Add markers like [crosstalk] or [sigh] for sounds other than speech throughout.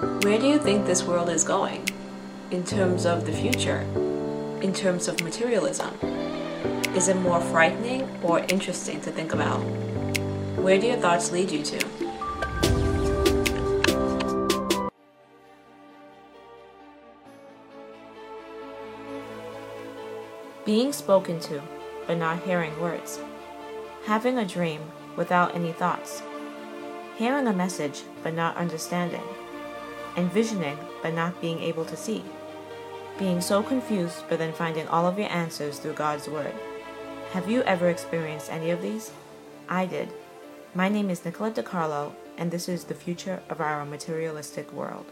Where do you think this world is going? In terms of the future? In terms of materialism? Is it more frightening or interesting to think about? Where do your thoughts lead you to? Being spoken to, but not hearing words. Having a dream without any thoughts. Hearing a message, but not understanding. Envisioning, but not being able to see. Being so confused, but then finding all of your answers through God's Word. Have you ever experienced any of these? I did. My name is Nicolette DiCarlo, and this is the future of our materialistic world.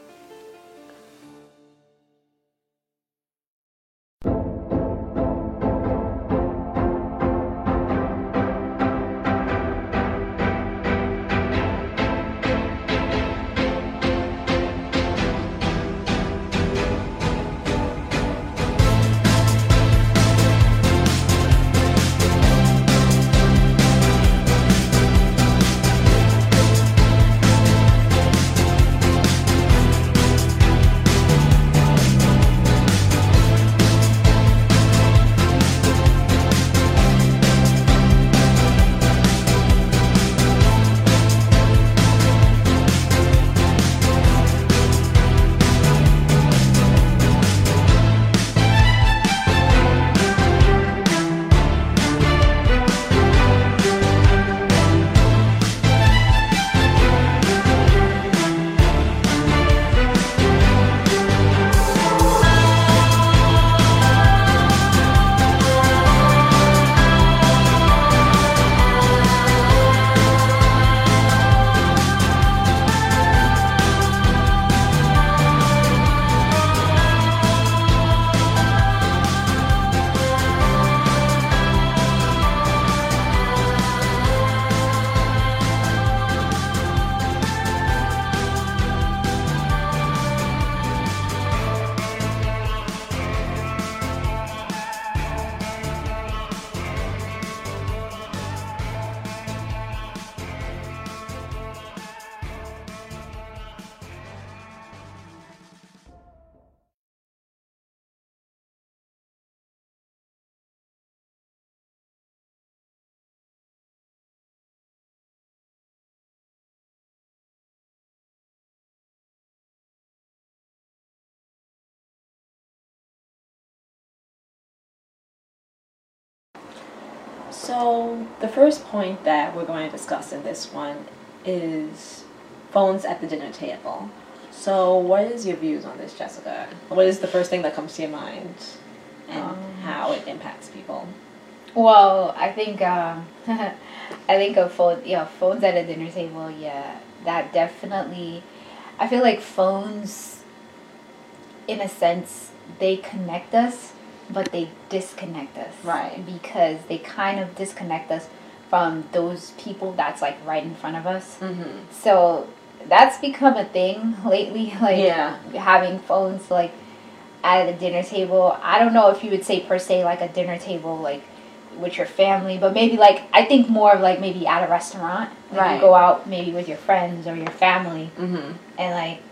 So, the first point that we're going to discuss in this one is phones at the dinner table. So, what is your views on this, Jessica? What is the first thing that comes to your mind and Um, how it impacts people? Well, I think um, [laughs] I think of phone, yeah, phones at a dinner table. Yeah, that definitely. I feel like phones, in a sense, they connect us, but they disconnect us. Right. Because they kind of disconnect us from those people that's like right in front of us. Mm-hmm. So that's become a thing lately. [laughs] Like Yeah. having phones like at the dinner table. I don't know if you would say per se like a dinner table like with your family, but maybe like I think more of like maybe at a restaurant. Like Right. You go out maybe with your friends or your family, Mm-hmm. and like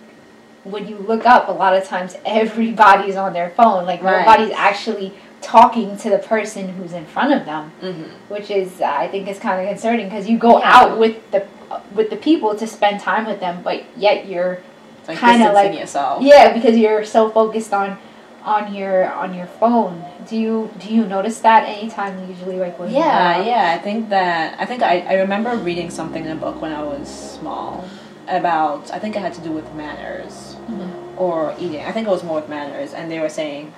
when you look up, a lot of times everybody's on their phone. Like Right. nobody's actually talking to the person who's in front of them Mm-hmm. which is uh, I think is kind of concerning because you go Yeah. out with the uh, with the people to spend time with them, but yet you're Like Kinda distancing like- yourself. yeah because you're so focused on on your on your phone. Do you do you notice that anytime usually like when Yeah, yeah. I think that I think I, I remember reading something in a book when I was small about I think it had to do with manners Mhm. or eating. I think it was more with manners, and they were saying,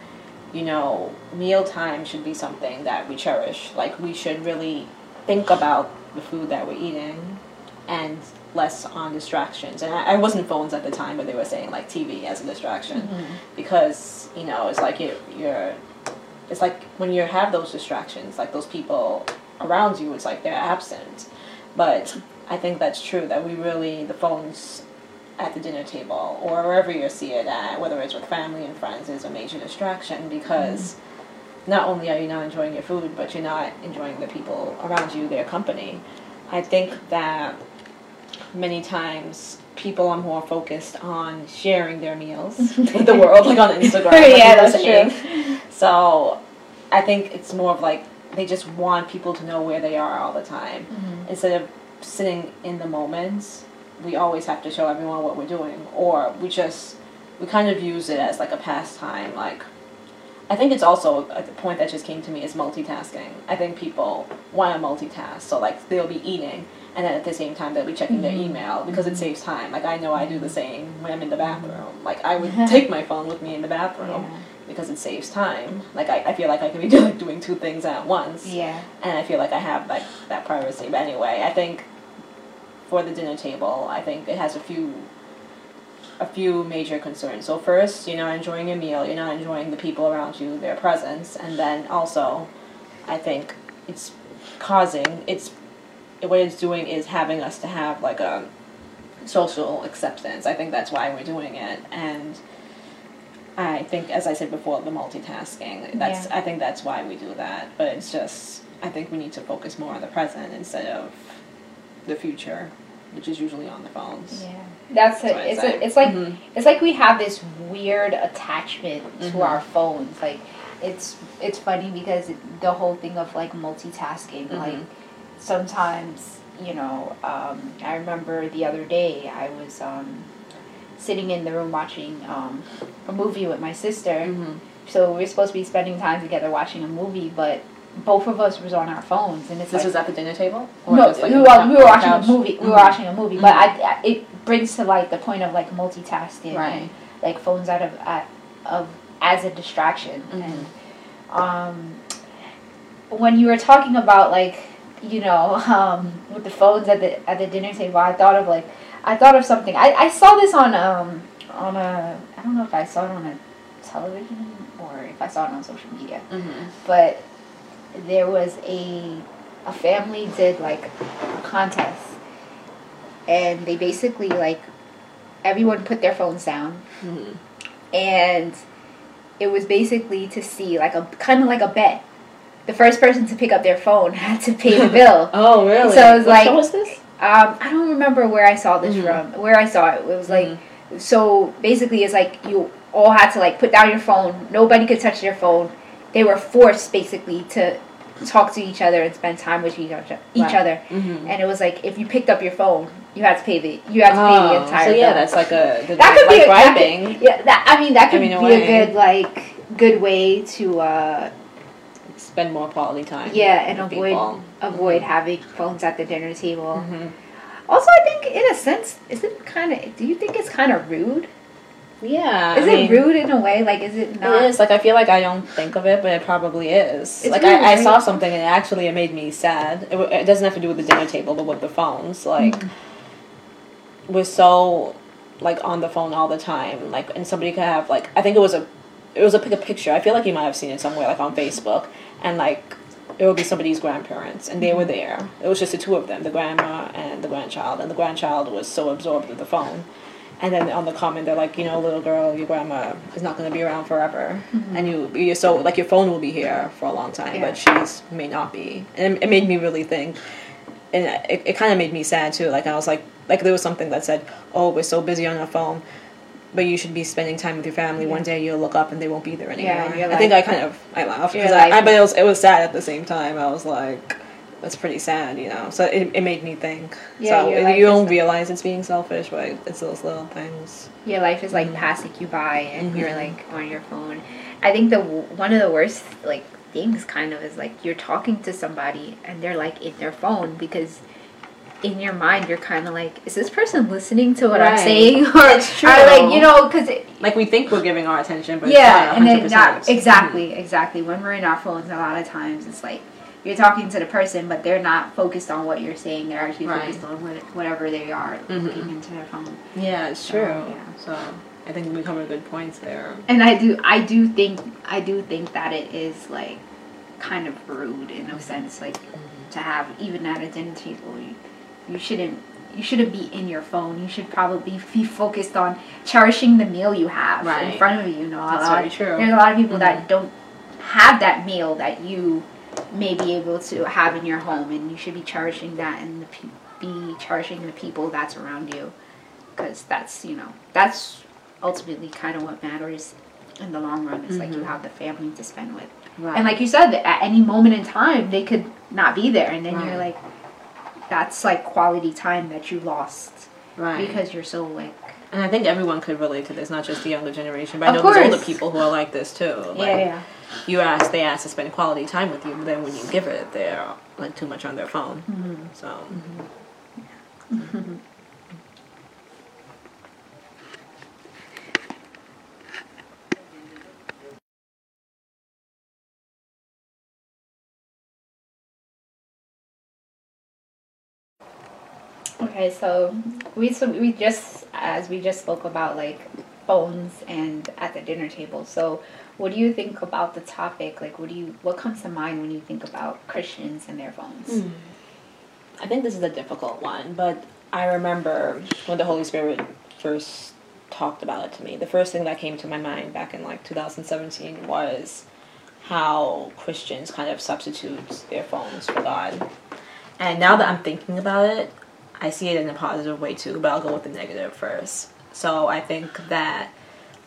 you know, mealtime should be something that we cherish. Like we should really think about the food that we're eating, and less on distractions. And I, I wasn't phones at the time, but they were saying like TV as a distraction Mhm. because you know it's like you you're it's like when you have those distractions like those people around you it's like they're absent but i think that's true that we really the phones at the dinner table or wherever you see it at whether it's with family and friends is a major distraction because not only are you not enjoying your food but you're not enjoying the people around you their company i think that many times people are more focused on sharing their meals [laughs] with the world, like on Instagram. [laughs] yeah, that's saying. true. So I think it's more of like they just want people to know where they are all the time Mm-hmm. instead of sitting in the moment. We always have to show everyone what we're doing, or we just we kind of use it as like a pastime. Like I think it's also uh, a point that just came to me is multitasking. I think people want to multitask, so like they'll be eating and then at the same time they'll be checking their Mhm. email because it mm-hmm. saves time. Like I know I do the same when I'm in the mm-hmm. bathroom. Like I would [laughs] take my phone with me in the bathroom because it saves time. Like I, I feel like I could be doing [laughs] doing two things at once, Yeah. and I feel like I have like that privacy. But anyway, I think for the dinner table, I think it has a few a few major concerns. So first, you're not enjoying your meal. You're not enjoying the people around you, their presence, and then also, I think it's causing it's what it's doing is having us to have like a social acceptance. I think that's why we're doing it, and I think, as I said before, the multitasking. That's Yeah. I think that's why we do that. But it's just I think we need to focus more on the present instead of the future, which is usually on the phones. Yeah. That's That's what it. It's a, it's like Mhm. it's like we have this weird attachment to Mhm. our phones. Like it's it's funny because the whole thing of like multitasking. Like Mhm. sometimes you know um, I remember the other day I was um, sitting in the room watching um, a movie with my sister. Mhm. So we are supposed to be spending time together watching a movie, but both of us was on our phones, and it's This like was at the dinner table. no, just, like, we were, we were couch? watching a movie. We were Mhm. watching a movie, but I, I, it brings to light the point of like multitasking, Right. and, like phones out of at, of as a distraction. Mhm. And um, when you were talking about like you know [laughs] um, with the phones at the at the dinner table, I thought of like I thought of something. I, I saw this on um on a I don't know if I saw it on a television or if I saw it on social media Mhm. but there was a a family did like a contest and they basically like everyone put their phones down Mhm. and it was basically to see like a kind of like a bet the first person to pick up their phone [laughs] had to pay the bill [laughs] Oh really? So it was what like- was this? um, I don't remember where I saw this Mhm. from. Where I saw it, it was like Mhm. so. Basically, it's like you all had to like put down your phone. Nobody could touch their phone. They were forced basically to talk to each other and spend time with each other. Each Right. other, Mhm. and it was like if you picked up your phone, you had to pay the you had to pay the Oh, entire. so yeah, bill. that's like a that could like be a, that could- bribing. yeah, that I mean that could mean, in a be a good like good way to uh, Spend more quality time. yeah and avoid people. avoid having phones at the dinner table. Mhm. Also, I think in a sense, is it kind of? Do you think it's kind of rude? Yeah. Is I mean, it rude in a way? Like, is it not? It is like I feel like I don't think of it, but it probably is. It's like really I, I saw something and it actually it made me sad. It, it doesn't have to do with the dinner table, but with the phones. Like Mhm. we're so like on the phone all the time. Like and somebody could have like I think it was a it was a pick a picture. I feel like you might have seen it somewhere like on Facebook and like it would be somebody's grandparents and they were there. It was just the two of them, the grandma and the grandchild, and the grandchild was so absorbed with the phone. And then on the comment, they're like, you know, little girl, your grandma is not going to be around forever, mm-hmm. and you, you're so like your phone will be here for a long time, Yeah. but she's may not be. And it, it made me really think, and it, it kind of made me sad too. Like I was like, like there was something that said, oh, we're so busy on our phone, but you should be spending time with your family. One day you'll look up and they won't be there anymore. Yeah, you're I think I kind of I laughed because I, I, but it was it was sad at the same time. I was like. That's pretty sad, you know. So it, it made me think. Yeah, so your it- life you don't like- realize it's being selfish, but it's those little things. Your life is like Mhm. passing you by, and you're Mhm. like on your phone. I think the one of the worst like things kind of is like you're talking to somebody and they're like in their phone because in your mind you're kind of like, is this person listening to what I'm saying, [laughs] or It's or like you know because Like we think we're giving our attention, but yeah, it's and then 100%. not exactly, exactly. When we're in our phones, a lot of times it's like you're talking to the person, but they're not focused on what you're saying. They're actually Right. focused on what, whatever they are Mhm. looking into their phone. Yeah, it's So, true. yeah. So I think we covered good points there. And I do, I do think, I do think that it is like kind of rude in a sense, like to have even at a dinner table, you, you shouldn't. You shouldn't be in your phone. You should probably be focused on cherishing the meal you have in front of you. You know, That's lot- very true. There's a lot of people Mhm. that don't have that meal that you may be able to have in your home, and you should be cherishing that. And the pe- be cherishing the people that's around you because that's you know that's ultimately kind of what matters in the long run. It's like you mm-hmm. have the family to spend with. Right. And like you said, at any moment in time, they could not be there, and then Right. you're like, that's like quality time that you lost right. because you're so like, and I think everyone could relate to this, not just the younger generation, but I Of know there's older people who are like this too. Like, yeah, yeah, You ask, they ask to spend quality time with you, but then when you give it, they're like too much on their phone. Mm-hmm. So. Okay, so we so we just as we just spoke about like phones and at the dinner table. So what do you think about the topic? Like, what do you what comes to mind when you think about Christians and their phones? Hmm. I think this is a difficult one, but I remember when the Holy Spirit first talked about it to me. The first thing that came to my mind back in like 2017 was how Christians kind of substitute their phones for God. And now that I'm thinking about it, I see it in a positive way too, but I'll go with the negative first. So I think that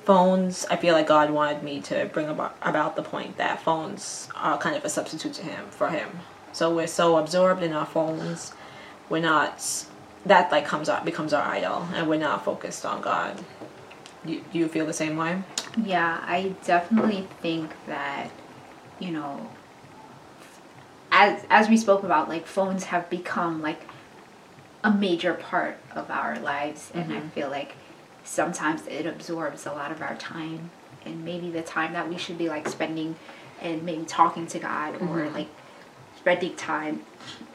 phones, I feel like God wanted me to bring about, about the point that phones are kind of a substitute to Him, for Him. So we're so absorbed in our phones, we're not, that like comes out, becomes our idol, and we're not focused on God. Do, do you feel the same way? Yeah, I definitely think that you know as as we spoke about like phones have become like a major part of our lives and I mm-hmm. feel like sometimes it absorbs a lot of our time and maybe the time that we should be like spending and maybe talking to God or like spending time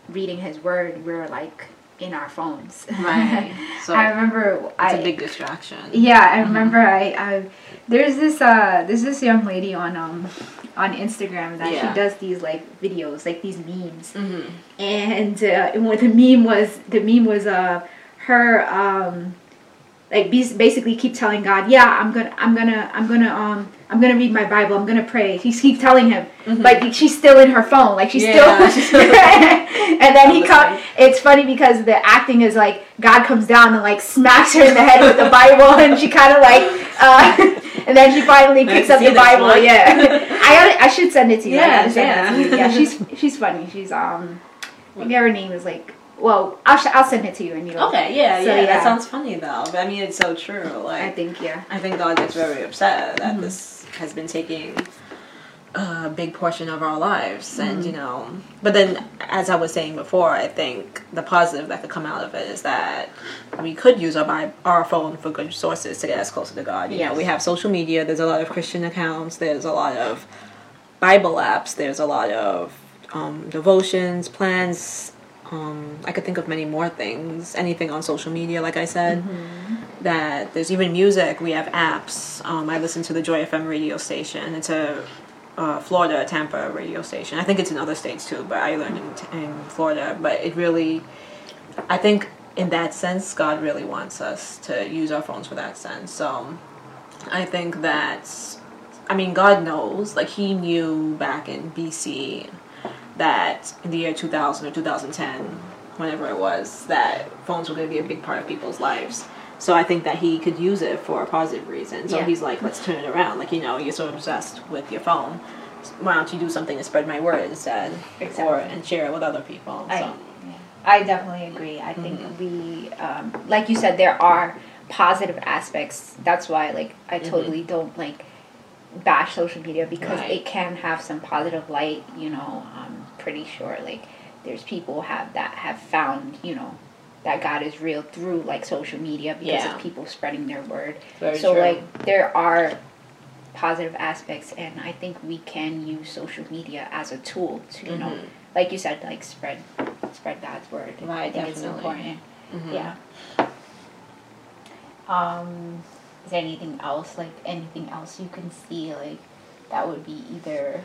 reading his word we're like in our phones. [laughs] Right. So I remember It's I a big distraction. yeah, I remember I, I there's this uh there's this young lady on um on Instagram that Yeah. she does these like videos, like these memes. Mm-hmm. And uh, and what the meme was the meme was uh her um like basically keep telling God, yeah, I'm gonna I'm gonna I'm gonna um I'm gonna read my Bible, I'm gonna pray. She keep telling him, like she's still in her phone, like she's Yeah. still. [laughs] and then he I'm come. listening. It's funny because the acting is like God comes down and like smacks her in the head with the Bible, and she kind of like, uh, [laughs] and then she finally picks up the Bible. one. Yeah, [laughs] I gotta, I should send it to you. Yeah, yeah. to you. Yeah, she's she's funny. She's um, I forget her name is like. Well, I'll sh- I'll send it to you and you. Okay, yeah, So, yeah, yeah. That sounds funny though. But I mean, it's so true. Like, I think yeah. I think God gets very upset Mm-hmm. that this has been taking a big portion of our lives, and Mm-hmm. you know. But then, as I was saying before, I think the positive that could come out of it is that we could use our Bi- our phone for good sources to get us closer to God. You know, we have social media. There's a lot of Christian accounts. There's a lot of Bible apps. There's a lot of um, devotions, plans. Um, I could think of many more things. Anything on social media, like I said. That there's even music. We have apps. Um, I listen to the Joy FM radio station. It's a uh, Florida Tampa radio station. I think it's in other states too, but I learned in, in Florida. But it really, I think in that sense, God really wants us to use our phones for that sense. So I think that, I mean, God knows. Like He knew back in BC that in the year 2000 or 2010, whenever it was, that phones were going to be a big part of people's lives. So I think that he could use it for a positive reason. So Yeah. he's like, let's turn it around. Like, you know, you're so obsessed with your phone. Why don't you do something to spread my word instead? Or, and share it with other people. I, so. yeah. I definitely agree. I think mm-hmm. we, um, like you said, there are positive aspects. That's why, like, I mm-hmm. totally don't like bash social media because Right. it can have some positive light. You know, I'm pretty sure like there's people have that have found you know that God is real through like social media because Yeah. of people spreading their word. Very so true. like there are positive aspects and I think we can use social media as a tool to you know Mhm. like you said like spread spread God's word. I Right, think it's definitely. important. Mhm. Yeah. Um is there anything else like anything else you can see like that would be either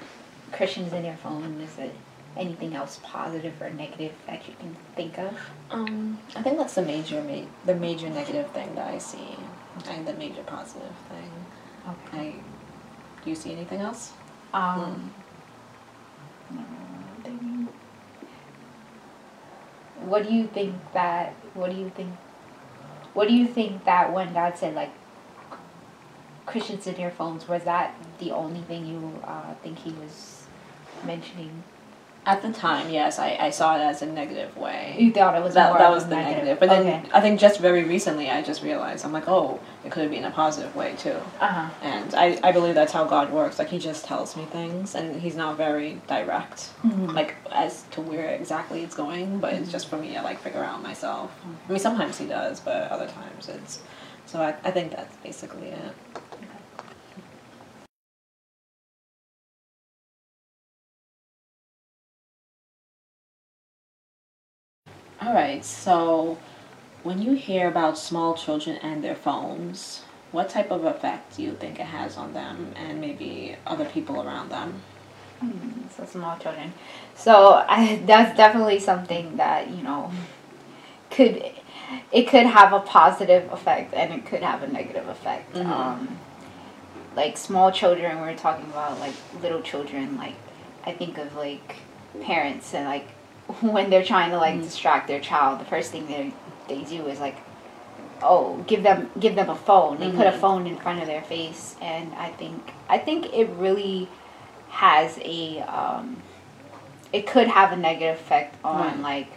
Christians in their phone is it anything else positive or negative that you can think of? Um, I think that's the major, ma- the major negative thing that I see, and the major positive thing. Okay. I, do you see anything else? Um, no, what do you think that? What do you think? What do you think that when God said like Christians in your phones was that the only thing you uh, think He was mentioning? At the time, yes, I, I saw it as a negative way. You thought it was that, that was a the negative. negative. But then okay. I think just very recently I just realized I'm like, oh, it could have been a positive way too. Uh huh. And I, I believe that's how God works. Like he just tells me things and he's not very direct. Mhm. Like as to where exactly it's going, but it's just for me to like figure out myself. I mean sometimes he does, but other times it's so I, I think that's basically it. All right, so when you hear about small children and their phones, what type of effect do you think it has on them and maybe other people around them? Hmm, so small children. So I, that's definitely something that you know could it could have a positive effect and it could have a negative effect. Mhm. Um, like small children, we're talking about like little children. Like I think of like parents and like [laughs] when they're trying to like Mhm. distract their child, the first thing they they do is like oh give them give them a phone they put a Mhm. phone in front of their face and i think i think it really has a um it could have a negative effect on like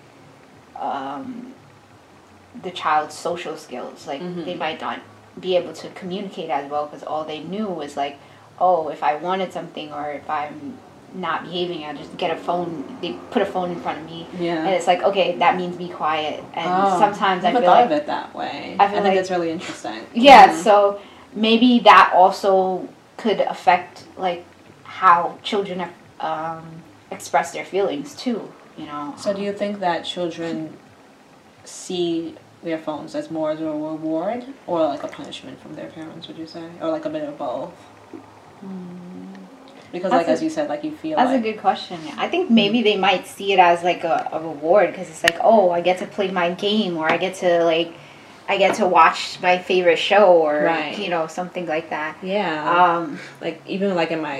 um the child's social skills like Mhm. they might not be able to communicate as well because all they knew was like oh if i wanted something or if i'm not behaving i just get a phone they put a phone in front of me yeah. and it's like okay that means be quiet and Oh, sometimes i feel thought like of it that way. I feel think like- it's really interesting. yeah Mhm. so maybe that also could affect like how children um, express their feelings too you know So do you think that children see their phones as more as a reward or like a punishment from their parents, would you say? Or like a bit of both? Because That's like a- as you said, like you feel that's like a good question i think maybe they might see it as like a, a reward because it's like oh i get to play my game or i get to like i get to watch my favorite show or Right. you know something like that Yeah. um like even like in my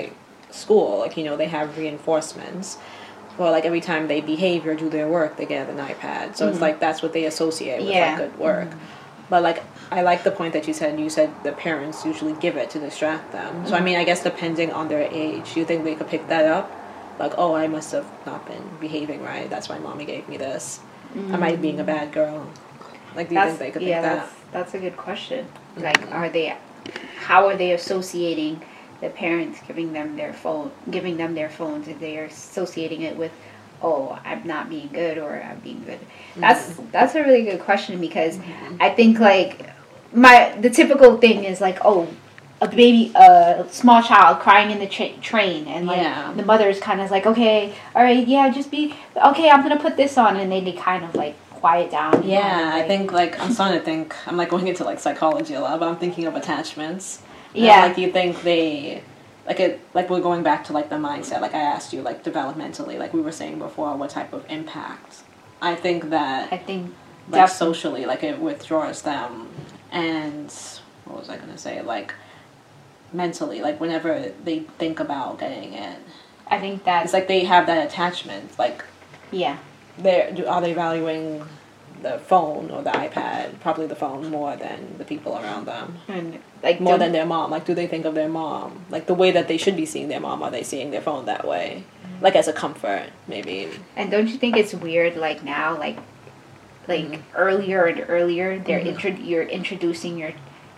school, like you know, they have reinforcements. Or like every time they behave or do their work, they get an iPad. So it's Mhm. like that's what they associate with Yeah. like good work. But like I like the point that you said. You said the parents usually give it to distract them. So I mm-hmm. mean, I guess depending on their age, you think they could pick that up? Like, oh, I must have not been behaving right. That's why mommy gave me this. Am I being a mm-hmm. bad girl? Like, do you that's think they could yeah pick that? that's that's a good question mm-hmm. like are they how are they associating the parents giving them their phone giving them their phones if they are associating it with oh i'm not being good or i'm being good that's Mm-hmm. that's a really good question because i think like my the typical thing is like oh a baby a small child crying in the tra- train and like Yeah. the mother's kind of like okay all right yeah just be okay i'm gonna put this on and then they kind of like quiet down you know, Yeah, I think like I'm starting to think I'm like going into like psychology a lot, but I'm thinking of attachments. And, Yeah. like you think they like it like we're going back to like the mindset. Like I asked you, like developmentally, like we were saying before, what type of impact. I think that I think like def- socially, like it withdraws them, and what was I gonna say? Like mentally, like whenever they think about getting it, I think that it's like they have that attachment. Like yeah. they're do- are they valuing the phone or the iPad, probably the phone more than the people around them, And like more than their mom. Like, do they think of their mom like the way that they should be seeing their mom? Are they seeing their phone that way, mm. like as a comfort, maybe? and don't you think it's weird like now like like Mhm. earlier and earlier they're Mhm. intro- you're introducing your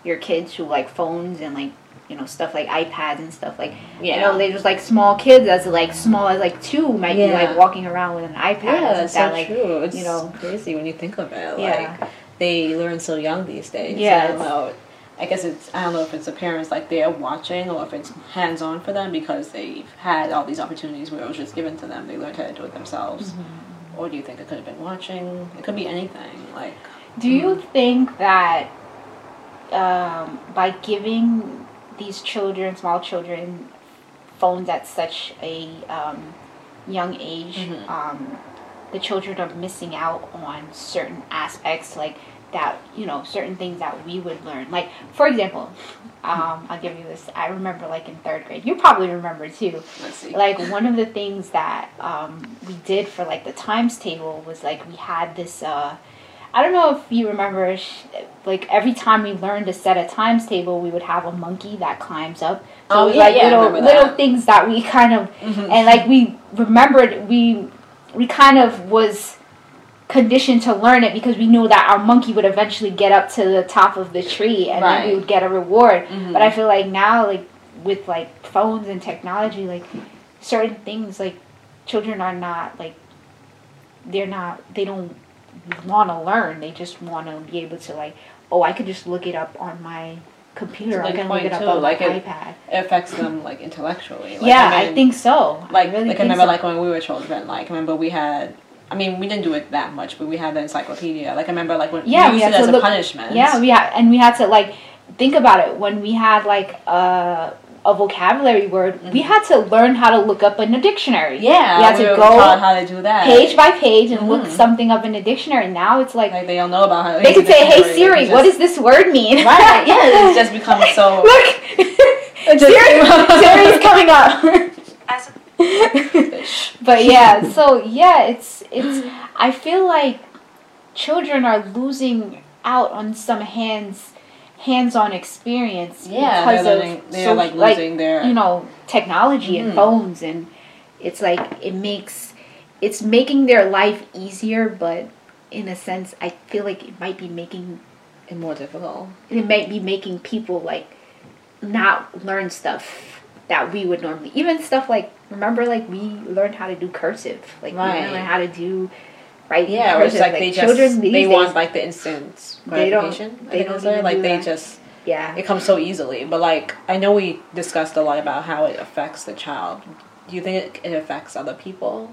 your kids to like phones and like you know stuff like iPads and stuff like yeah. you know they just like small kids as like small as like two might be like walking around with an iPad Yeah, that's that so like true. It's you know crazy when you think of it. Yeah. Like they learn so young these days. Yeah, I know. I guess it's I don't know if it's the parents like they're watching or if it's hands on for them because they've had all these opportunities where it was just given to them. They learned how to do it themselves. Mm-hmm. Or do you think it could have been watching? It could be anything. Like Do you think that um, by giving these children, small children, phones at such a um, young age, Mhm. um, the children are missing out on certain aspects, like that you know certain things that we would learn. Like for example, um, I'll give you this. I remember like in third grade. You probably remember too. Let's see. Like one of the things that um, we did for like the times table was like we had this. Uh, I don't know if you remember, like every time we learned to set a times table, we would have a monkey that climbs up. So Oh, it was yeah, like yeah, little little things that we kind of Mhm. and like we remembered we we kind of was conditioned to learn it because we knew that our monkey would eventually get up to the top of the tree and then we would get a reward. Mhm. But I feel like now like with like phones and technology like certain things like children are not like they're not they don't want to learn. They just want to be able to like oh I could just look it up on my computer. That's I can look point, it up too. on Like my it- iPad. it affects them like intellectually. Like, yeah, I, mean, think so. like I really like I remember so. like when we were children. Like remember we had. I mean, we didn't do it that much, but we had the encyclopedia. Like I remember, like when Yeah, we we used had it to as look- a punishment. Yeah, we had, and we had to like think about it when we had like a a vocabulary word. We had to learn how to look up in a dictionary. Mm-hmm. yeah. we had to were go taught how to do that page by page and look Mhm. something up in a dictionary. Now it's like, Like they don't know about how. they use could say, "Hey Siri, they what does this word mean?" Right, yeah, [laughs] it's just become so- look. [laughs] Siri, [laughs] Siri's coming up. [laughs] But yeah, [laughs] so yeah, it's it's. I feel like children are losing out on some hands hands-on experience Yeah, because they're of. They're so- like losing their. you know technology and Mhm. phones and it's like it makes it's making their life easier but in a sense i feel like it might be making it more difficult. it might be making people like not learn stuff that we would normally even stuff like remember like we learned how to do cursive like we learned how to do right Yeah, it's like, they just children these they days, want like the instant They don't- they don't like do they that. just yeah it comes so easily. But like I know we discussed a lot about how it affects the child. Do you think it, affects other people?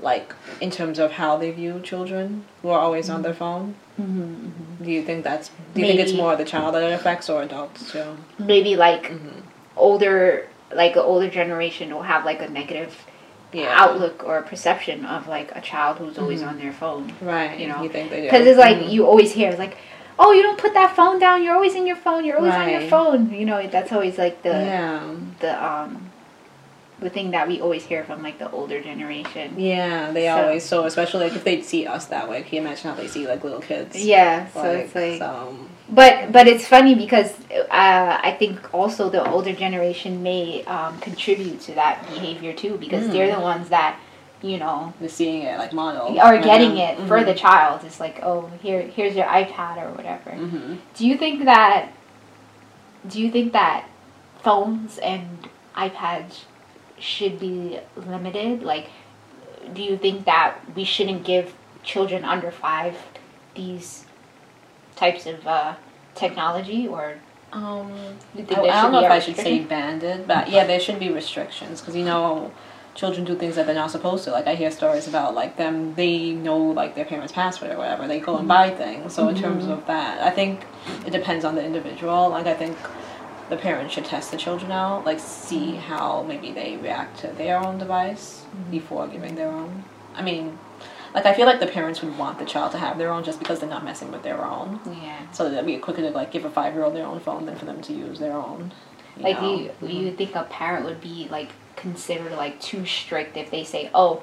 Like in terms of how they view children who are always on their phone? mm-hmm. Do you think that's do you think it's more the child that it affects or adults too? maybe like Mm-hmm. older like an older generation will have like a negative Yeah. outlook or perception of like a child who's always Mhm. on their phone Right. you know, You think they do? because it's like Mhm. you always hear like oh you don't put that phone down you're always in your phone you're always on your phone you know that's always like the yeah. the um the thing that we always hear from like the older generation Yeah, they So- always so especially like if they see us that way. Can you imagine how they see like little kids? yeah so it's like so, but but it's funny because uh, I think also the older generation may um, contribute to that behavior too because Mm. they're the ones that you know they're seeing it like modeled are getting it for Mhm. the child. It's like, oh, here, here's your iPad or whatever. Mhm. Do you think that? Do you think that phones and iPads should be limited? Like, do you think that we shouldn't give children under five these types of uh, technology, or Um, you I, think I don't should know if a I should say restriction? banded, but yeah, there should be restrictions because you know, children do things that they're not supposed to. Like I hear stories about like them, they know like their parents' password or whatever. They go and buy things. So in terms Mhm. of that, I think it depends on the individual. Like I think the parents should test the children out, like see how maybe they react to their own device before giving their own. I mean, like I feel like the parents would want the child to have their own just because they're not messing with their own. Yeah. So that'd be quicker to like give a five year old their own phone than for them to use their own. you Like, know? you, do you think a parent would be like considered like too strict if they say, "Oh,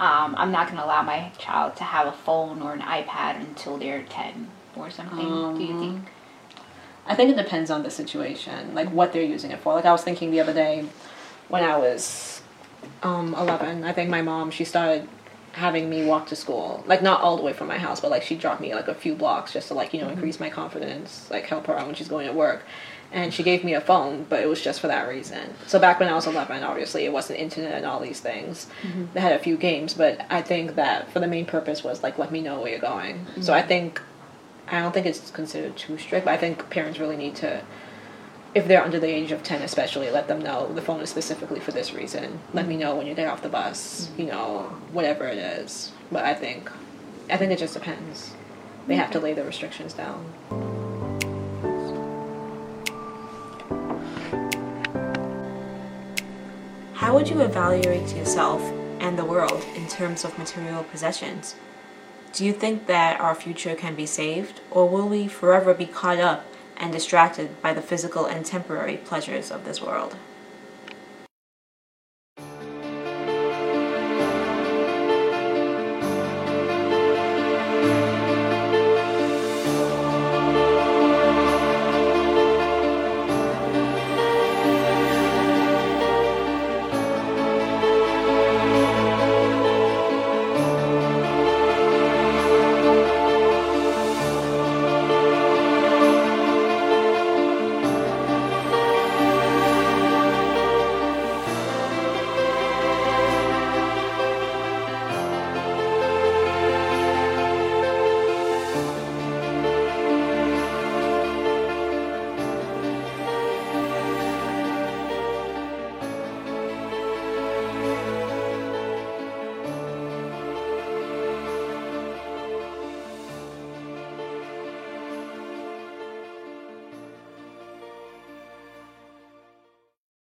um, I'm not going to allow my child to have a phone or an iPad until they're ten or something"? do you Um, think? I think it depends on the situation, like what they're using it for. Like I was thinking the other day, when I was um, eleven, I think my mom she started having me walk to school, like not all the way from my house, but like she dropped me like a few blocks just to like you know mm-hmm. increase my confidence, like help her out when she's going to work. And she gave me a phone, but it was just for that reason. So back when I was 11, obviously it wasn't internet and all these things. Mm-hmm. They had a few games, but I think that for the main purpose was like let me know where you're going. So I mm-hmm. think I don't think it's considered too strict, but I think parents really need to, if they're under the age of 10 especially, let them know the phone is specifically for this reason. Let me know when you get off the bus, mm-hmm. you know, whatever it is. But I think, I think it just depends. They have to lay the restrictions down. How would you evaluate yourself and the world in terms of material possessions? Do you think that our future can be saved, or will we forever be caught up and distracted by the physical and temporary pleasures of this world?